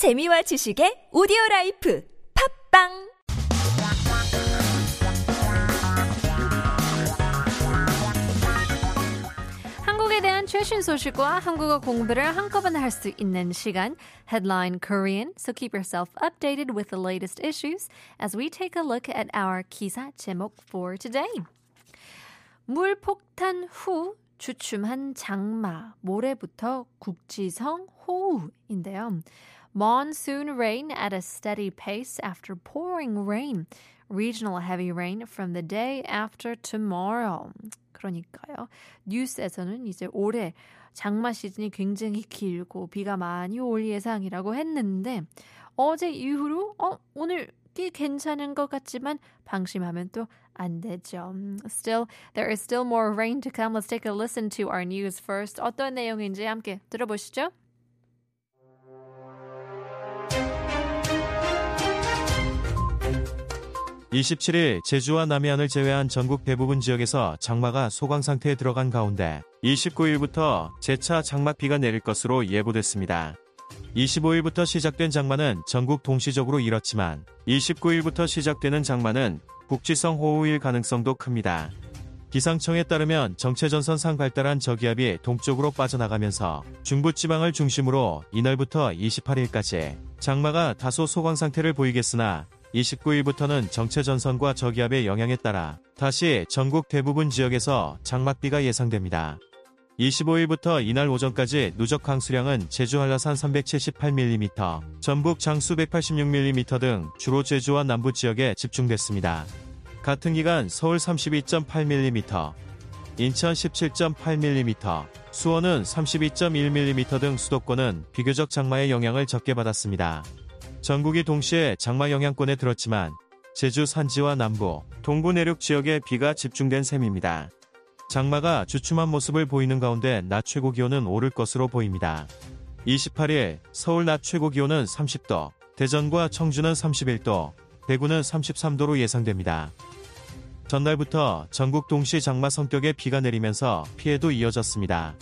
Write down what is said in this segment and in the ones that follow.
재미와 지식의 오디오 라이프 팝빵 한국에 대한 최신 소식과 한국어 공부를 한꺼번에 할 수 있는 시간 Headline Korean. So keep yourself updated with the latest issues as we take a look at our 기사 제목 for today. 물폭탄 후 주춤한 장마, 모레부터 국지성 호우인데요. Monsoon rain at a steady pace after pouring rain. Regional heavy rain from the day after tomorrow. 그러니까요. 뉴스에서는 이제 올해 장마 시즌이 굉장히 길고 비가 많이 올 예상이라고 했는데 어제 이후로 어 오늘 꽤 괜찮은 것 같지만 방심하면 또 안 되죠. Still, there is still more rain to come. Let's take a listen to our news first. 어떤 내용인지 함께 들어보시죠. 27일 제주와 남해안을 제외한 전국 대부분 지역에서 장마가 소강 상태에 들어간 가운데 29일부터 재차 장맛비가 내릴 것으로 예보됐습니다. 25일부터 시작된 장마는 전국 동시적으로 일었지만 29일부터 시작되는 장마는 국지성 호우일 가능성도 큽니다. 기상청에 따르면 정체전선상 발달한 저기압이 동쪽으로 빠져나가면서 중부지방을 중심으로 이날부터 28일까지 장마가 다소 소강 상태를 보이겠으나 29일부터는 정체 전선과 저기압의 영향에 따라 다시 전국 대부분 지역에서 장맛비가 예상됩니다. 25일부터 이날 오전까지 누적 강수량은 제주 한라산 378mm, 전북 장수 186mm 등 주로 제주와 남부 지역에 집중됐습니다. 같은 기간 서울 32.8mm, 인천 17.8mm, 수원은 32.1mm 등 수도권은 비교적 장마의 영향을 적게 받았습니다. 전국이 동시에 장마 영향권에 들었지만 제주 산지와 남부, 동부 내륙 지역에 비가 집중된 셈입니다. 장마가 주춤한 모습을 보이는 가운데 낮 최고 기온은 오를 것으로 보입니다. 28일 서울 낮 최고 기온은 30도, 대전과 청주는 31도, 대구는 33도로 예상됩니다. 전날부터 전국 동시 장마 성격의 비가 내리면서 피해도 이어졌습니다.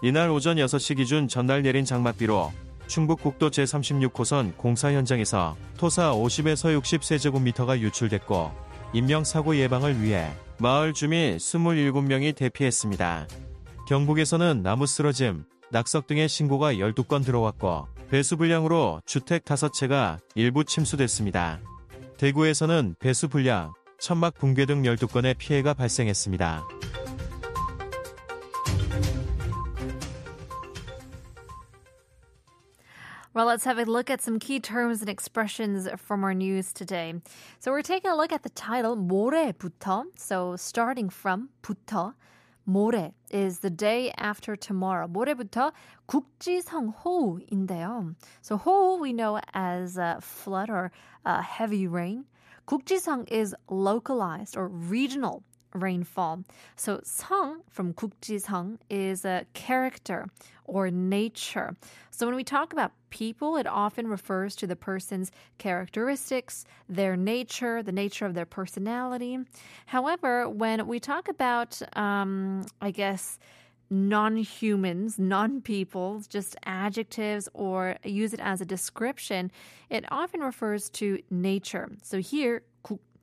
이날 오전 6시 기준 전날 내린 장맛비로 충북 국도 제36호선 공사 현장에서 토사 50에서 60세제곱미터가 유출됐고 인명사고 예방을 위해 마을 주민 27명이 대피했습니다. 경북에서는 나무 쓰러짐, 낙석 등의 신고가 12건 들어왔고 배수 불량으로 주택 5채가 일부 침수됐습니다. 대구에서는 배수 불량, 천막 붕괴 등 12건의 피해가 발생했습니다. Well, let's have a look at some key terms and expressions from our news today. So we're taking a look at the title 모레부터. So starting from 부터. 모레 is the day after tomorrow. 모레부터 국지성 호우인데요. So 호우 we know as uh, flood or uh, heavy rain. 국지성 is localized or regional rainfall. So 성 from 국지성 is a character or nature. So when we talk about people, it often refers to the person's characteristics, their nature, the nature of their personality. However, when we talk about, um, I guess, non humans, non people, just adjectives, or use it as a description, it often refers to nature. So here,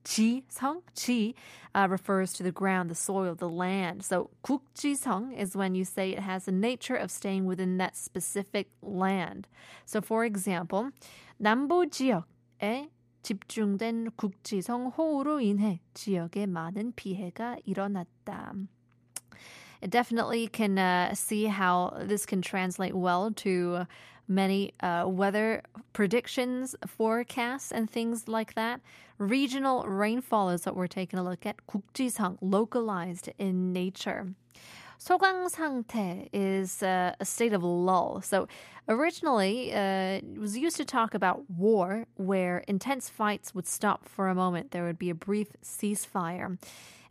국지성, 지 uh, refers to the ground, the soil, the land. So 국지성 is when you say it has the nature of staying within that specific land. So for example, 남부 지역에 집중된 국지성 호우로 인해 지역에 많은 피해가 일어났다. It definitely can uh, see how this can translate well to many uh, weather predictions, forecasts, and things like that. Regional rainfall is what we're taking a look at. 국지성, localized in nature. 소강 상태 is uh, a state of lull. So originally, uh, it was used to talk about war, where intense fights would stop for a moment. There would be a brief ceasefire,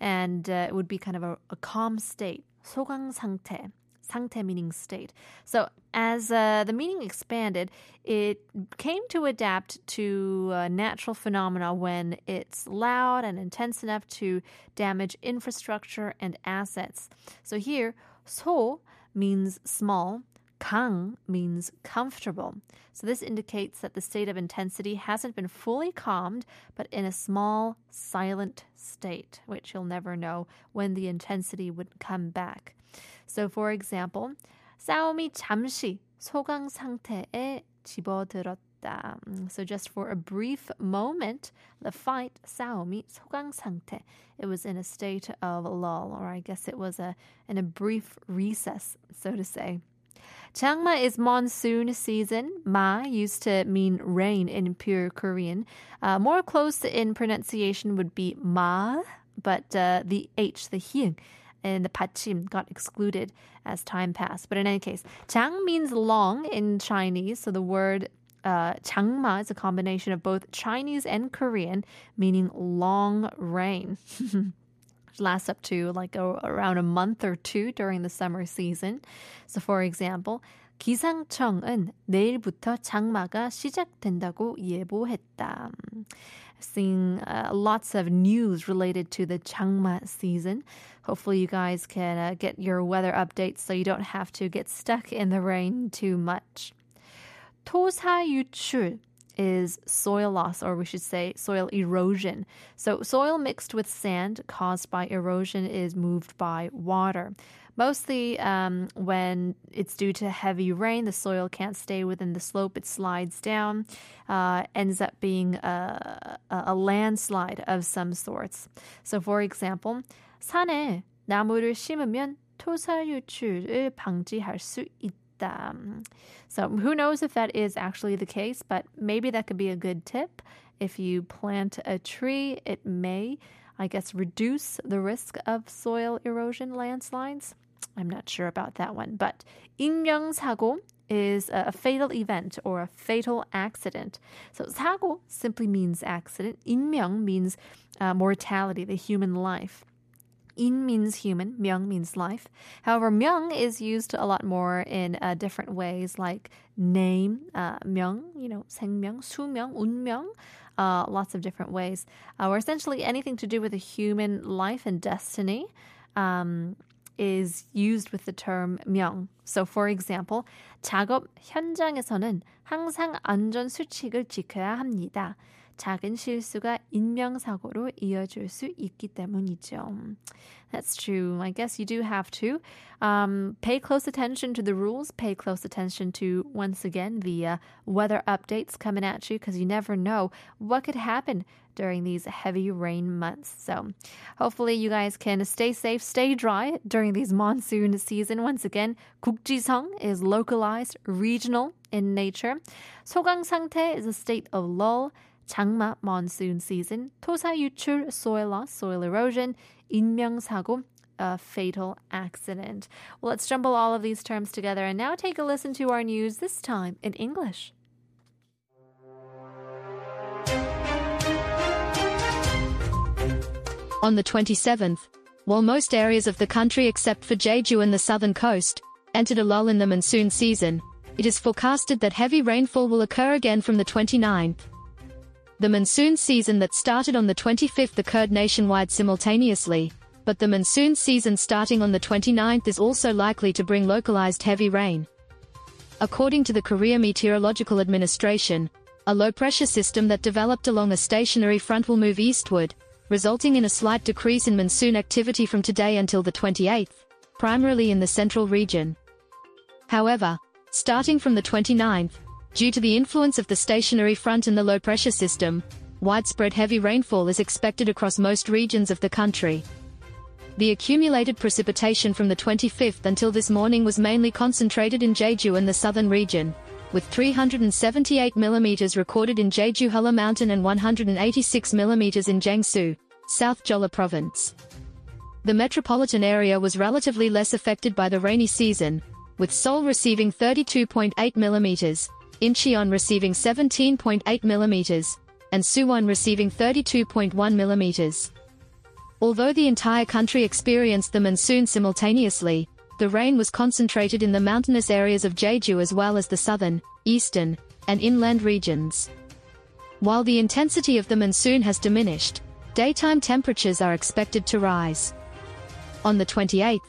and uh, it would be kind of a, a calm state. 소강 상태. 상태 meaning state. So as uh, the meaning expanded, it came to adapt to natural phenomena when it's loud and intense enough to damage infrastructure and assets. So here, so means small, Kang means comfortable. So this indicates that the state of intensity hasn't been fully calmed, but in a small, silent state, which you'll never know when the intensity would come back. So for example, 싸움이 잠시 소강 상태에 집어들었다. So just for a brief moment, the fight 싸움이 소강 상태. It was in a state of lull, or I guess it was a in a brief recess, so to say. Changma is monsoon season. Ma used to mean rain in pure Korean. Uh, more close in pronunciation would be ma, but uh, the H, the hyung, and the pachim got excluded as time passed. But in any case, chang means long in Chinese, so the word uh, changma is a combination of both Chinese and Korean, meaning long rain. lasts up to like a, around a month or two during the summer season. So, for example, 기상청은 내일부터 장마가 시작된다고 예보했다. Seeing uh, lots of news related to the Changma season. Hopefully, you guys can uh, get your weather updates so you don't have to get stuck in the rain too much. 토사유출 is soil loss, or we should say soil erosion. So, soil mixed with sand caused by erosion is moved by water. Mostly um, when it's due to heavy rain, the soil can't stay within the slope, it slides down, uh, ends up being a, a landslide of some sorts. So, for example, 산에 나무를 심으면 토사 유출을 방지할 수 있다. So who knows if that is actually the case, but maybe that could be a good tip. If you plant a tree, it may, I guess, reduce the risk of soil erosion landslides. I'm not sure about that one, but 인명사고 is a fatal event or a fatal accident. So 사고 simply means accident. 인명 means uh, mortality, the human life. In means human, myung means life. However, myung is used a lot more in uh, different ways, like name, uh, myung, you know, 생명, 수명, 운명, uh, lots of different ways, uh, or essentially anything to do with a human life and destiny. Um, is used with the term 명. So, for example, 작업 현장에서는 항상 안전 수칙을 지켜야 합니다. 작은 실수가 인명사고로 이어질 수 있기 때문이죠. That's true. I guess you do have to um, pay close attention to the rules, pay close attention to, once again, the uh, weather updates coming at you because you never know what could happen during these heavy rain months. So hopefully you guys can stay safe, stay dry during these monsoon season. Once again, 국지성 is localized, regional in nature. 소강 상태 is a state of lull. 장마 monsoon season, 토사 유출 soil loss, soil erosion, 인명사고 a fatal accident. Well, let's jumble all of these terms together and now take a listen to our news, this time in English. On the 27th, while most areas of the country except for Jeju and the southern coast entered a lull in the monsoon season, it is forecasted that heavy rainfall will occur again from the 29th. The monsoon season that started on the 25th occurred nationwide simultaneously, but the monsoon season starting on the 29th is also likely to bring localized heavy rain. According to the Korea Meteorological Administration, a low-pressure system that developed along a stationary front will move eastward, resulting in a slight decrease in monsoon activity from today until the 28th, primarily in the central region. However, starting from the 29th, Due to the influence of the stationary front and the low-pressure system, widespread heavy rainfall is expected across most regions of the country. The accumulated precipitation from the 25th until this morning was mainly concentrated in Jeju and the southern region, with 378 mm recorded in Jeju Halla Mountain and 186 mm in Jangsu, South Jeolla Province. The metropolitan area was relatively less affected by the rainy season, with Seoul receiving 32.8 mm, Incheon receiving 17.8 mm, and Suwon receiving 32.1 mm. Although the entire country experienced the monsoon simultaneously, the rain was concentrated in the mountainous areas of Jeju as well as the southern, eastern, and inland regions. While the intensity of the monsoon has diminished, daytime temperatures are expected to rise. On the 28th,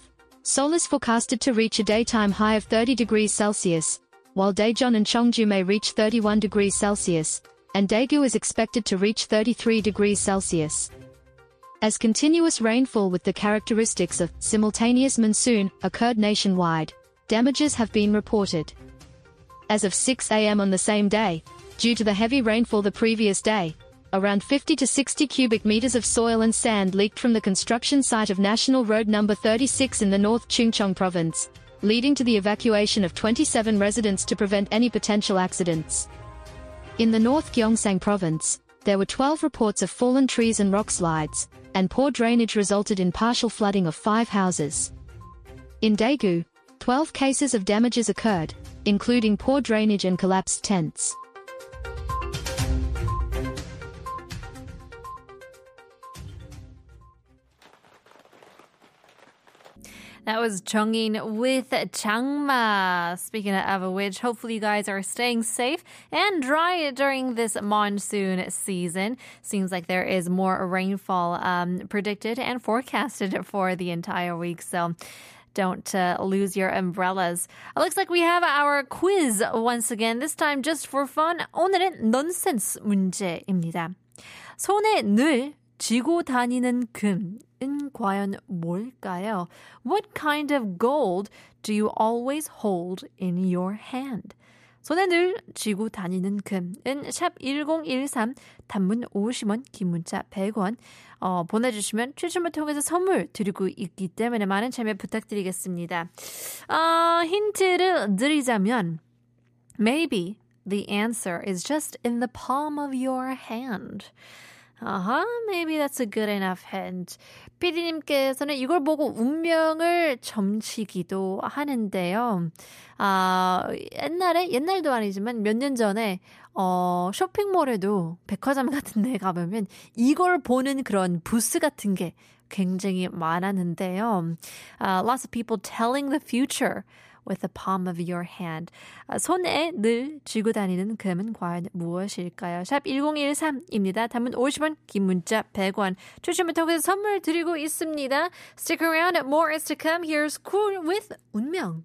Seoul is forecasted to reach a daytime high of 30 degrees Celsius, while Daejeon and Cheongju may reach 31 degrees Celsius, and Daegu is expected to reach 33 degrees Celsius. As continuous rainfall with the characteristics of simultaneous monsoon occurred nationwide, damages have been reported. As of 6 a.m. on the same day, due to the heavy rainfall the previous day, around 50 to 60 cubic meters of soil and sand leaked from the construction site of National Road No. 36 in the North Chungcheong province, leading to the evacuation of 27 residents to prevent any potential accidents. In the North Gyeongsang province, there were 12 reports of fallen trees and rock slides, and poor drainage resulted in partial flooding of five houses. In Daegu, 12 cases of damages occurred, including poor drainage and collapsed tents. That was Chongin with Changma. Speaking of which, hopefully you guys are staying safe and dry during this monsoon season. Seems like there is more rainfall um, predicted and forecasted for the entire week. So don't uh, lose your umbrellas. It looks like we have our quiz once again. This time just for fun. 오늘은 nonsense 문제입니다. 손에 늘 쥐고 다니는 금은 과연 뭘까요? What kind of gold do you always hold in your hand? 손에 늘 쥐고 다니는 금은 샵 1013, 단문 50원, 긴 문자 100원 어, 보내주시면 추첨을 통해서 선물 드리고 있기 때문에 많은 참여 부탁드리겠습니다. 어, 힌트를 드리자면 Maybe the answer is just in the palm of your hand. 아하, uh-huh, maybe that's a good enough hint. 피디님께서는 이걸 보고 운명을 점치기도 하는데요. 아, 옛날에, 옛날도 아니지만 몇 년 전에, 어, 쇼핑몰에도 백화점 같은 데 가보면 이걸 보는 그런 부스 같은 게 굉장히 많았는데요. Uh, lots of people telling the future. With the palm of your hand. 손에 늘 쥐고 다니는 금은 과연 무엇일까요? 샵 1013입니다. 단문 50원, 긴 문자 100원. 추첨을 통해서 선물 드리고 있습니다. Stick around, more is to come. Here's Cool with 운명.